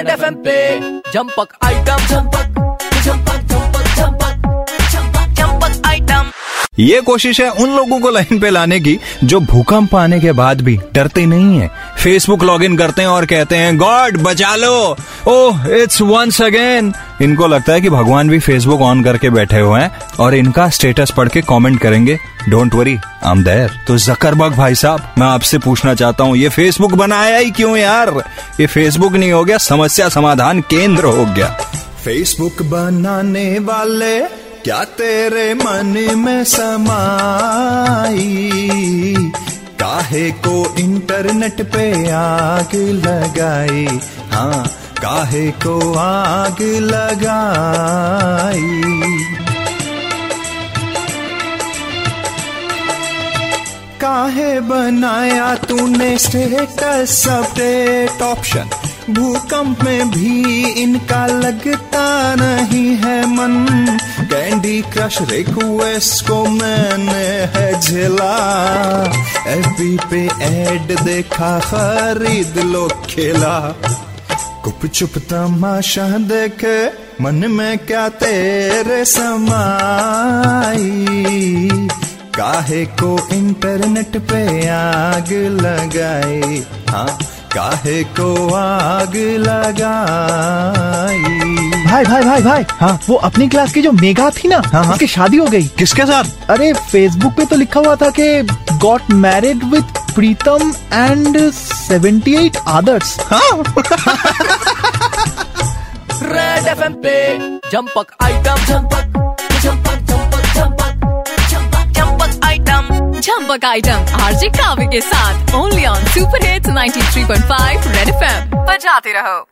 Red F पे जंपक item झंपक ये कोशिश है उन लोगों को लाइन पे लाने की, जो भूकंप आने के बाद भी डरते नहीं है। फेसबुक लॉग इन करते हैं और कहते हैं, गॉड, बचा लो! ओह इट्स वंस अगेन इनको लगता है कि भगवान भी फेसबुक ऑन करके बैठे हुए हैं और इनका स्टेटस पढ़ के कॉमेंट करेंगे। Don't worry I am there तो जकरबर्ग भाई साहब, मैं आपसे पूछना चाहता हूँ, ये फेसबुक बनाया ही क्यों यार? ये फेसबुक नहीं हो गया, समस्या समाधान केंद्र हो गया। फेसबुक बनाने वाले क्या तेरे मन में समाई? काहे को इंटरनेट पे आग लगाई? हाँ काहे को आग लगाई? काहे बनाया तूने स्टेटस अपडेट ऑप्शन भूकंप में भी इनका लगता नहीं है मन। क्रश रिक्वेस्ट को मैंने है झेला एफबी पे एड देखा, खरीद लो, खेला। गुप चुप तमाशा देखे, मन में क्या तेरे समाई? काहे को इंटरनेट पे आग लगाई? हाँ काहे को आग लगाई? भाई भाई भाई भाई। हाँ? वो अपनी क्लास की जो मेगा थी ना हाँ, हाँ। उसकी शादी हो गई। किसके साथ? अरे फेसबुक पे तो लिखा हुआ था कि got married with Pritam and 78 others red F पे जंपक आइटम झंपक झंपक आइटम झंपक आइटम आरजे कावे के साथ only on super hits 93.5 red FM बजाते रहो।